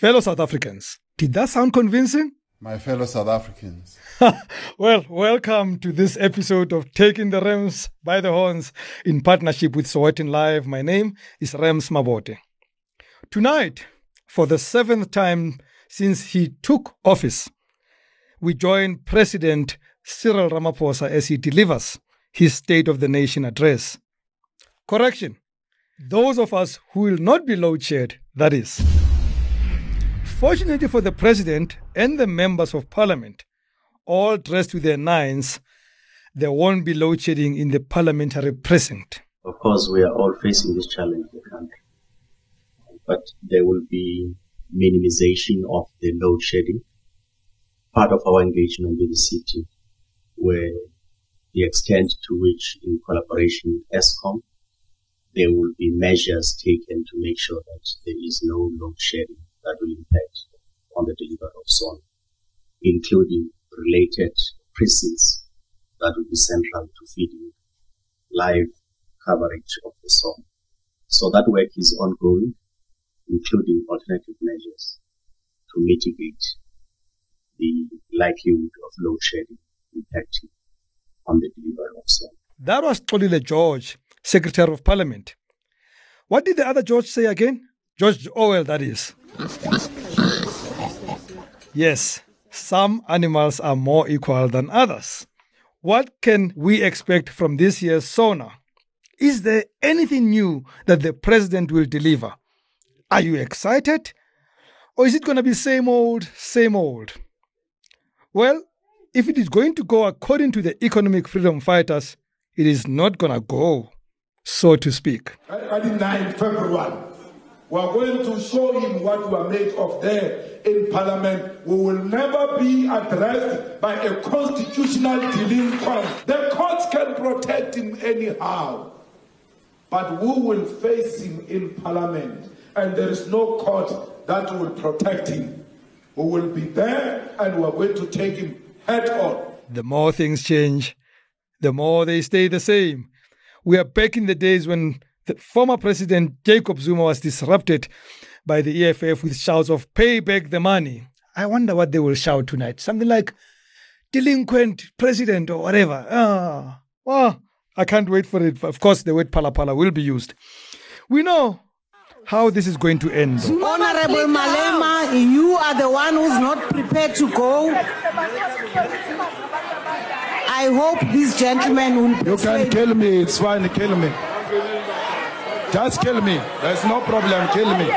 Fellow South Africans, did that sound convincing? My fellow South Africans. well, welcome to this episode of Taking the Rams by the Horns in partnership with Sowetan Live. My name is Rams Mabote. Tonight, for the seventh time since he took office, we join President Cyril Ramaphosa as he delivers his State of the Nation address. Correction. Those of us who will not be load shed, that is. Fortunately for the President and the members of Parliament, all dressed with their nines, there won't be load shedding in the parliamentary precinct. Of course, we are all facing this challenge in the country, but there will be minimization of the load shedding. Part of our engagement with the city, where the extent to which, in collaboration with Eskom, there will be measures taken to make sure that there is no load shedding that will impact on the delivery of SONA, including related precincts that will be central to feeding live coverage of the SONA. So that work is ongoing, including alternative measures to mitigate the likelihood of load shedding impacting on the delivery of SONA. That was Xolile George, Secretary of Parliament. What did the other George say again? George Orwell, that is. Yes, some animals are more equal than others. What can we expect from this year's SONA? Is there anything new that the president will deliver? Are you excited? Or is it going to be same old, same old? Well, if it is going to go according to the economic freedom fighters, it is not going to go, so to speak. On 9 February, we are going to show him what we are made of there in Parliament. We will never be addressed by a constitutional delinquent. The courts can protect him anyhow. But who will face him in Parliament? And there is no court that will protect him. We will be there and we are going to take him head on. The more things change, the more they stay the same. We are back in the days when former president Jacob Zuma was disrupted by the EFF with shouts of pay back the money. I wonder what they will shout tonight. Something like delinquent president or whatever. Ah, well, I can't wait for it. Of course, the word palapala will be used. We know how this is going to end. though. Honorable Malema, you are the one who's not prepared to go. I hope this gentleman will You can kill me, it's fine, kill me. Just kill me. There's no problem, kill me.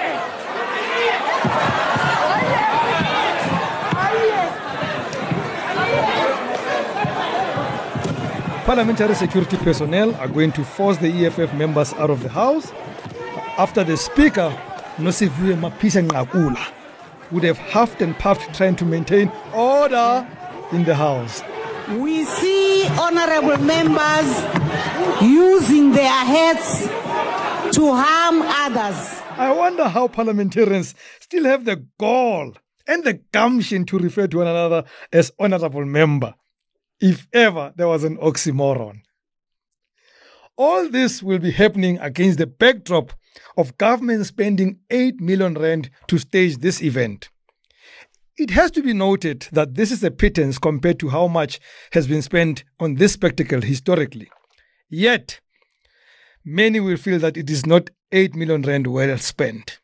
Parliamentary security personnel are going to force the EFF members out of the House after the Speaker, Nosiviwe Mapisa Nqakula, would have huffed and puffed trying to maintain order in the House. We see honorable members using their heads to harm others. I wonder how parliamentarians still have the gall and the gumption to refer to one another as honorable member, if ever there was an oxymoron. All this will be happening against the backdrop of government spending 8 million rand to stage this event. It has to be noted that this is a pittance compared to how much has been spent on this spectacle historically. Yet, many will feel that it is not 8 million rand well spent.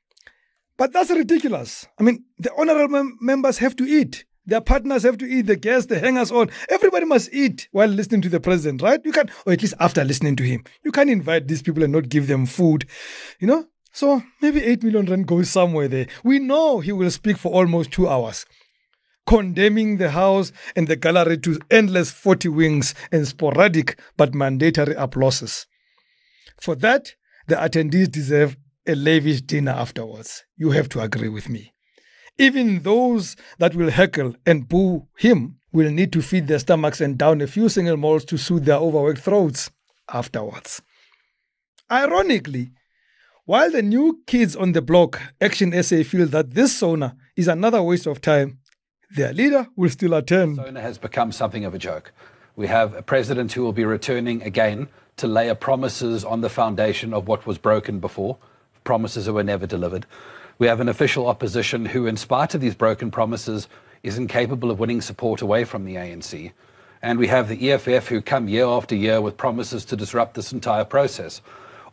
But that's ridiculous. I mean, the honorable mem- members have to eat. Their partners have to eat. The guests, the hangers on. Everybody must eat while listening to the president, right? You can, or at least after listening to him. You can't invite these people and not give them food, you know? So maybe 8 million rand goes somewhere there. We know he will speak for almost two hours, condemning the House and the gallery to endless 40 wings and sporadic but mandatory applauses. For that, the attendees deserve a lavish dinner afterwards. You have to agree with me. Even those that will heckle and boo him will need to feed their stomachs and down a few single malts to soothe their overworked throats afterwards. Ironically, while the new kids on the block, Action SA, feel that this SONA is another waste of time, their leader will still attend. Sona has become something of a joke. We have a president who will be returning again to layer promises on the foundation of what was broken before, promises that were never delivered. We have an official opposition who, in spite of these broken promises, is incapable of winning support away from the ANC. And we have the EFF who come year after year with promises to disrupt this entire process.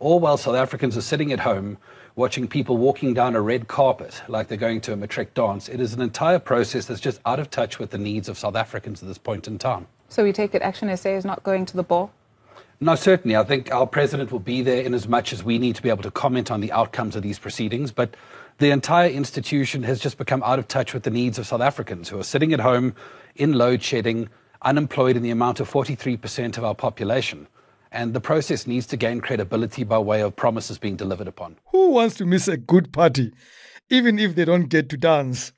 All while South Africans are sitting at home watching people walking down a red carpet like they're going to a matric dance. It is an entire process that's just out of touch with the needs of South Africans at this point in time. So we take it Action SA is not going to the ball? No, certainly. I think our president will be there in as much as we need to be able to comment on the outcomes of these proceedings. But the entire institution has just become out of touch with the needs of South Africans who are sitting at home in load shedding, unemployed in the amount of 43% of our population. And the process needs to gain credibility by way of promises being delivered upon. Who wants to miss a good party, even if they don't get to dance?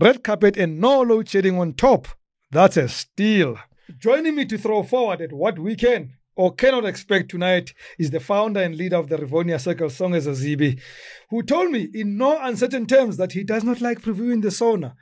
Red carpet and no load shedding on top. That's a steal. Joining me to throw forward at what we can or cannot expect tonight is the founder and leader of the Rivonia Circle, Songezo Zibi, who told me in no uncertain terms that he does not like previewing the SONA.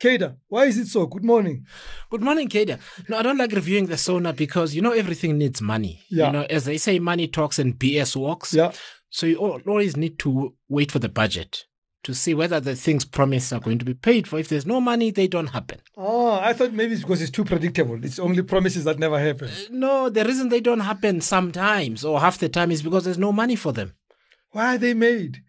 Kada, why is it so? Good morning. Good morning, Kada. No, I don't like reviewing the SONA because you know everything needs money. Yeah. You know, as they say, money talks and BS walks. Yeah. So you always need to wait for the budget to see whether the things promised are going to be paid for. If there's no money, they don't happen. Oh, I thought maybe it's because it's too predictable. It's only promises that never happen. No, the reason they don't happen sometimes or half the time is because there's no money for them. Why are they made?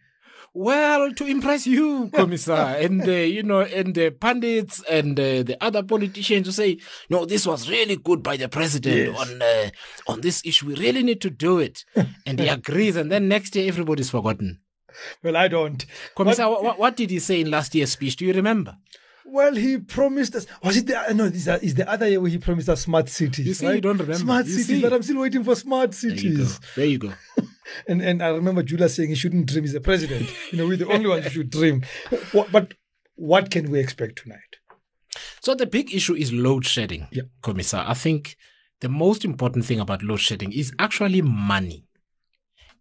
Well, to impress you, Commissar, and uh, you know, and the pundits and uh, the other politicians who say, "No, this was really good by the president Yes. on uh, on this issue. We really need to do it," and he agrees. And then next year, everybody's forgotten. Well, I don't. Commissar, what, what did he say in last year's speech? Do you remember? Well, he promised us. Was it the uh, no? This is the other year where he promised us smart cities. You see, right? you don't remember. smart You cities, see. but I'm still waiting for smart There you go. cities. There you go. And and I remember Julia saying he shouldn't dream. He's a president. you know, we're the only ones who should dream. What, but what can we expect tonight? So the big issue is load shedding, Yeah. Commissar. I think the most important thing about load shedding is actually money.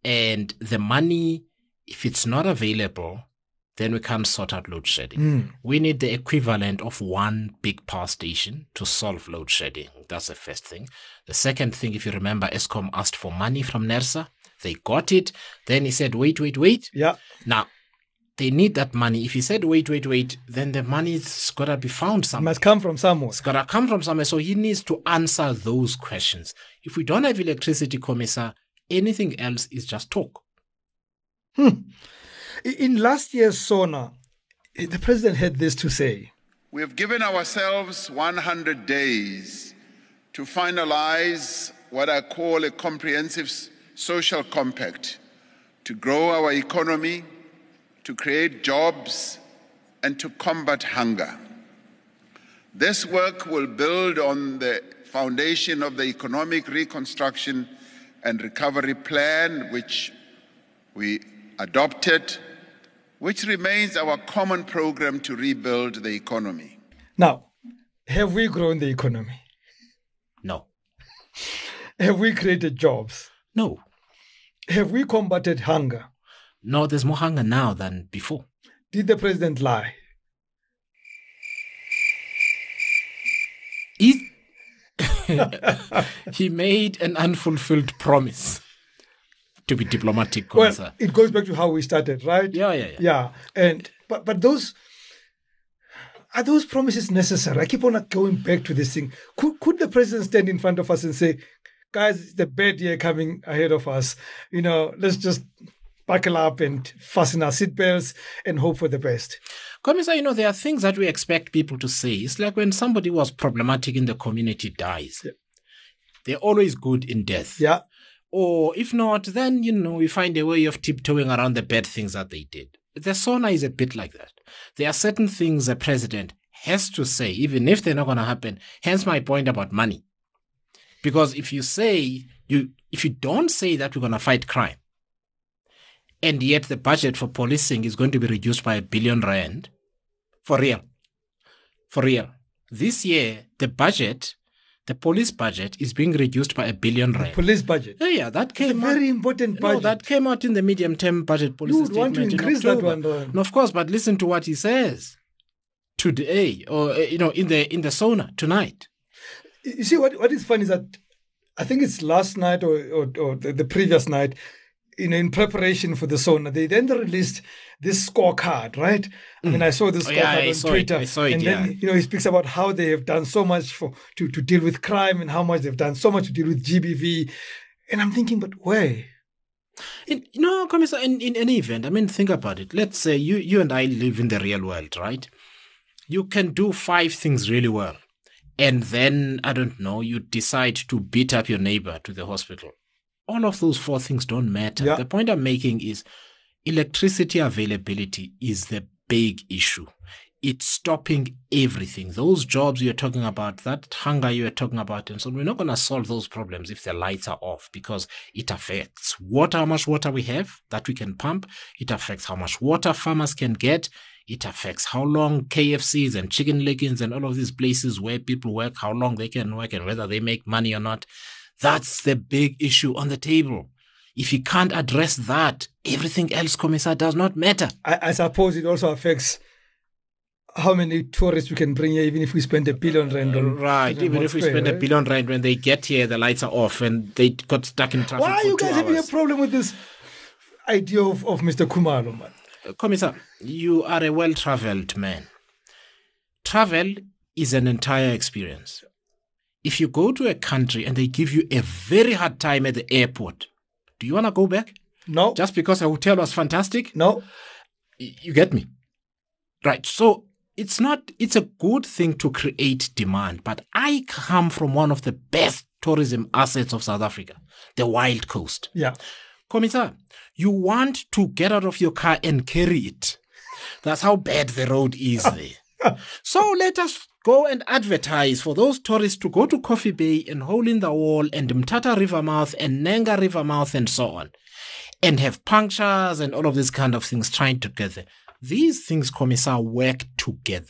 And the money, if it's not available, then we can't sort out load shedding. Hmm. We need the equivalent of one big power station to solve load shedding. That's the first thing. The second thing, if you remember, Eskom asked for money from NERSA. They got it. Then he said, wait, wait, wait. Yeah. Now, they need that money. If he said, wait, wait, wait, then the money's got to be found It somewhere. must come from somewhere. It's got to come from somewhere. So he needs to answer those questions. If we don't have electricity, Commissar, anything else is just talk. I- In last year's SONA, eh, the president had this to say. We have given ourselves 100 days to finalize what I call a comprehensive social compact to grow our economy, to create jobs, and to combat hunger. This work will build on the foundation of the Economic Reconstruction and Recovery Plan, which we adopted, which remains our common program to rebuild the economy. Now, have we grown the economy? No. Have we created jobs? No. Have we combated hunger? No, there's more hunger now than before. Did the president lie? He, he made an unfulfilled promise. To be diplomatic, Well, it goes back to how we started, right? yeah, yeah, yeah. Yeah, and but but those are those promises necessary? I keep on going back to this thing. Could could the president stand in front of us and say, "Guys, the bad year coming ahead of us. You know, let's just buckle up and fasten our seatbelts and hope for the best." Commissar, you know, there are things that we expect people to say. It's like when somebody was problematic in the community dies. They're always good in death. Yeah, Or if not, then, you know, we find a way of tiptoeing around the bad things that they did. The SONA is a bit like that. There are certain things the president has to say, even if they're not going to happen. Hence my point about money. Because if you say, you, if you don't say that we're going to fight crime, and yet the budget for policing is going to be reduced by a billion rand, for real, for real. This year, the budget, the police budget is being reduced by a billion rand. police budget. Yeah, yeah, that came out. very important No, that came out in the medium term budget policy You would want to statement in increase that one, though. No, of course, but listen to what he says today, or uh, you know, in the in the SONA tonight. you see what what is funny is that I think it's last night or or, or the, the previous night you know, in preparation for the SONA, they then released this scorecard, right? I mean, mm. I saw this Oh, scorecard yeah, on it. Twitter, I saw it, and yeah. then you know he speaks about how they have done so much for to to deal with crime and how much they've done so much to deal with GBV, and I'm thinking, but where? In, no, Commissar, in, in any event, I mean, think about it. Let's say you, you and I live in the real world, right? You can do five things really well. And then, I don't know, you decide to beat up your neighbor to the hospital. All of those four things don't matter. Yeah. The point I'm making is electricity availability is the big issue. It's stopping everything. Those jobs you're talking about, that hunger you're talking about, and so on, we're not going to solve those problems if the lights are off because it affects water, how much water we have that we can pump. It affects how much water farmers can get. It affects how long KFCs and Chicken Licken and all of these places where people work, how long they can work and whether they make money or not. That's the big issue on the table. If you can't address that, everything else, Commissar, does not matter. I, I suppose it also affects how many tourists we can bring here, even if we spend a billion rand on uh, Right. Even if we spend a billion rand when they get here, the lights are off and they got stuck in traffic. Why are you guys having a problem with this idea of, of Mr. Khumalo, man? Uh, Commissar, you are a well traveled man. Travel is an entire experience. If you go to a country and they give you a very hard time at the airport, do you want to go back? No, Just because a hotel was fantastic? no. You get me? Right. So it's not, it's a good thing to create demand, but I come from one of the best tourism assets of South Africa, the Wild Coast. Yeah. Commissar, you want to get out of your car and carry it. That's how bad the road is there. so let us go and advertise for those tourists to go to Coffee Bay and Hole in the Wall and Mthatha River Mouth and Nenga River Mouth and so on. And have punctures and all of these kind of things trying together. These things, Commissar, work together.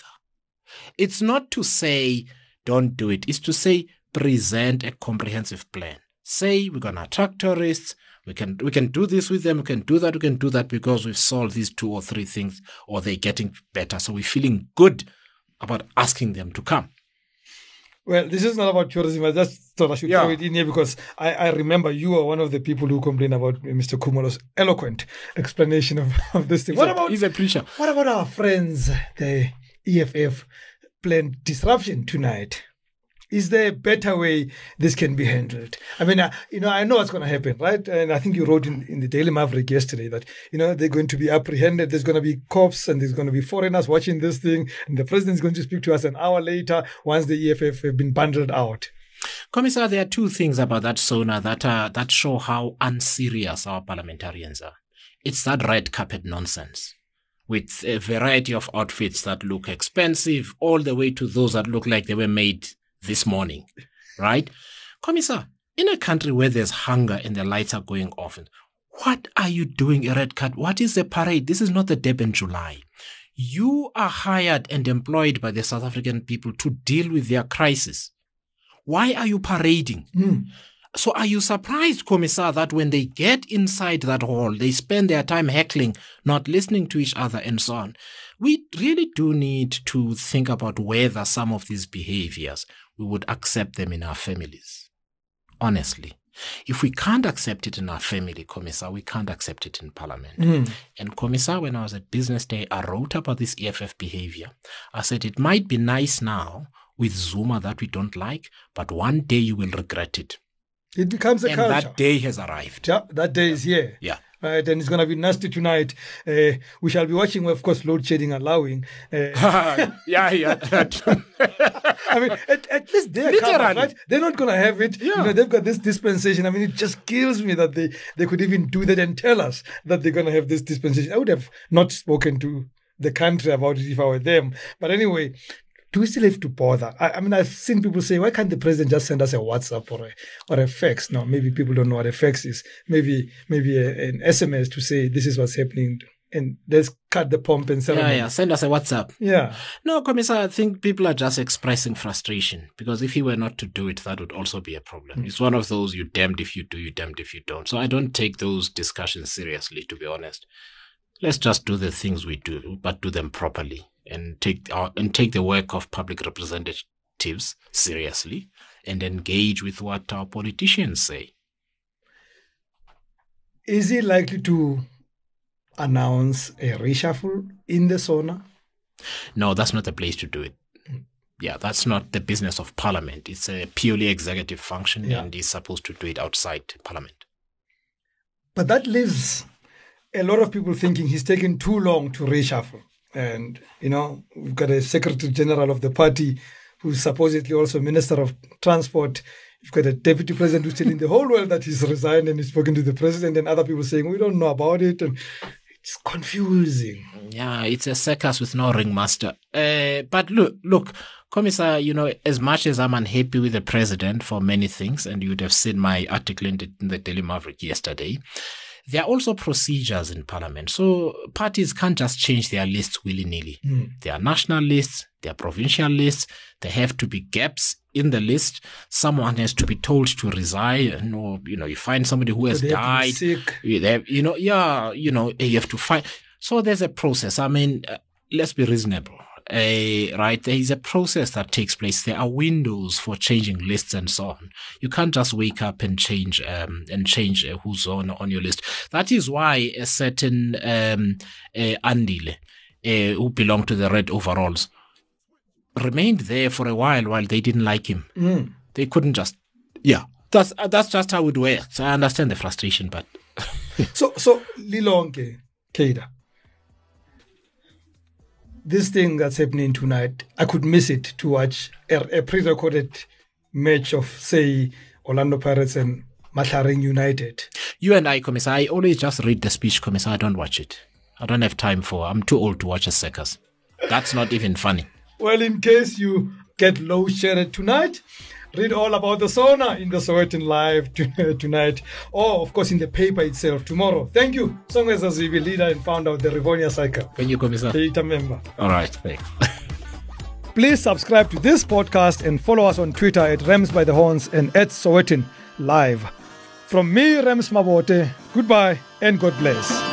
It's not to say don't do it. It's to say present a comprehensive plan. Say we're gonna attract tourists. We can we can do this with them. We can do that. We can do that because we've solved these two or three things, or they're getting better. So we're feeling good about asking them to come. Well, this is not about tourism. I just thought I should Yeah. throw it in here because I, I remember you are one of the people who complain about Mr. Khumalo's eloquent explanation of, of this thing. He's what a, about he's a preacher. what about our friends, the EFF, planned disruption tonight? Is there a better way this can be handled? I mean, I, you know, I know what's going to happen, right? And I think you wrote in, in the Daily Maverick yesterday that, you know, they're going to be apprehended. There's going to be cops and there's going to be foreigners watching this thing. And the president's going to speak to us an hour later once the EFF have been bundled out. Commissar, there are two things about that SONA that are, that show how unserious our parliamentarians are. It's that red carpet nonsense with a variety of outfits that look expensive, all the way to those that look like they were made this morning, right? Commissar, in a country where there's hunger and the lights are going off, what are you doing a red card? What is the parade? This is not the Durban July. You are hired and employed by the South African people to deal with their crisis. Why are you parading? Hmm. So are you surprised, Commissar, that when they get inside that hall, they spend their time heckling, not listening to each other, and so on? We really do need to think about whether some of these behaviors we would accept them in our families. Honestly. If we can't accept it in our family, Commissar, we can't accept it in Parliament. Hmm. And Commissar, when I was at Business Day, I wrote about this EFF behavior. I said it might be nice now with Zuma that we don't like, but one day you will regret it. It becomes a and culture. that day has arrived. Yeah, that day is here. Yeah. Right, and it's going to be nasty tonight. Uh, we shall be watching, of course, load shedding allowing. Uh, yeah, yeah. I mean, at, at least they're covered, right? They're not going to have it. You Yeah. know, they've got this dispensation. I mean, it just kills me that they, they could even do that and tell us that they're going to have this dispensation. I would have not spoken to the country about it if I were them. But anyway, do we still have to bother? I, I mean, I've seen people say, why can't the president just send us a WhatsApp or a, or a fax? No, maybe people don't know what a fax is. Maybe maybe a, an SMS to say this is what's happening, and let's cut the pomp and ceremony. yeah. yeah. Send us a WhatsApp. yeah. No, Commissar, I think people are just expressing frustration because if he were not to do it, that would also be a problem. Mm. It's one of those you damned if you do, you damned if you don't. So I don't take those discussions seriously, to be honest. Let's just do the things we do, but do them properly and take our, and take the work of public representatives seriously and engage with what our politicians say. Is he likely to announce a reshuffle in the SONA? No, that's not the place to do it. Yeah, that's not the business of parliament. It's a purely executive function Yeah. and he's supposed to do it outside parliament. But that leaves a lot of people thinking he's taken too long to reshuffle. And, you know, we've got a secretary general of the party who's supposedly also minister of transport. You've got a deputy president who's telling the whole world that he's resigned and he's spoken to the president, and other people saying, we don't know about it. And it's confusing. Yeah, it's a circus with no ringmaster. Uh, but look, look, Commissar, you know, as much as I'm unhappy with the president for many things, and you would have seen my article in the, in the Daily Maverick yesterday, there are also procedures in parliament. So parties can't just change their lists willy nilly. There are national lists, there are provincial lists. There have to be gaps in the list. Someone has to be told to resign, or you know, you find somebody who has they have to be died. sick. You have- you know, yeah, you know, you have to find. So there's a process. I mean, uh, let's be reasonable. Uh, right, there is a process that takes place. There are windows for changing lists and so on. You can't just wake up and change um, and change uh, who's on on your list. That is why a certain um, uh, Andile, uh, who belonged to the red overalls, remained there for a while while they didn't like him. They couldn't just, yeah. That's uh, that's just how it works. I understand the frustration, but So, so Lilonke, Keida, this thing that's happening tonight, I could miss it to watch a, a pre-recorded match of, say, Orlando Pirates and Matlaring United. You and I, Commissar, I always just read the speech, Commissar. I don't watch it. I don't have time for. I'm too old to watch a circus. That's not even funny. Well, in case you get low shared tonight, read all about the SONA in the Sowetan Live to- tonight, or of course in the paper itself tomorrow. Thank you, Songezo Zibi, leader and founder of the Rivonia Circle, Thank you, Commissar. data member. All right, thanks. Please subscribe to this podcast and follow us on Twitter at Rams by the Horns and at Sowetan Live. From me, Rams Mabote, goodbye and God bless.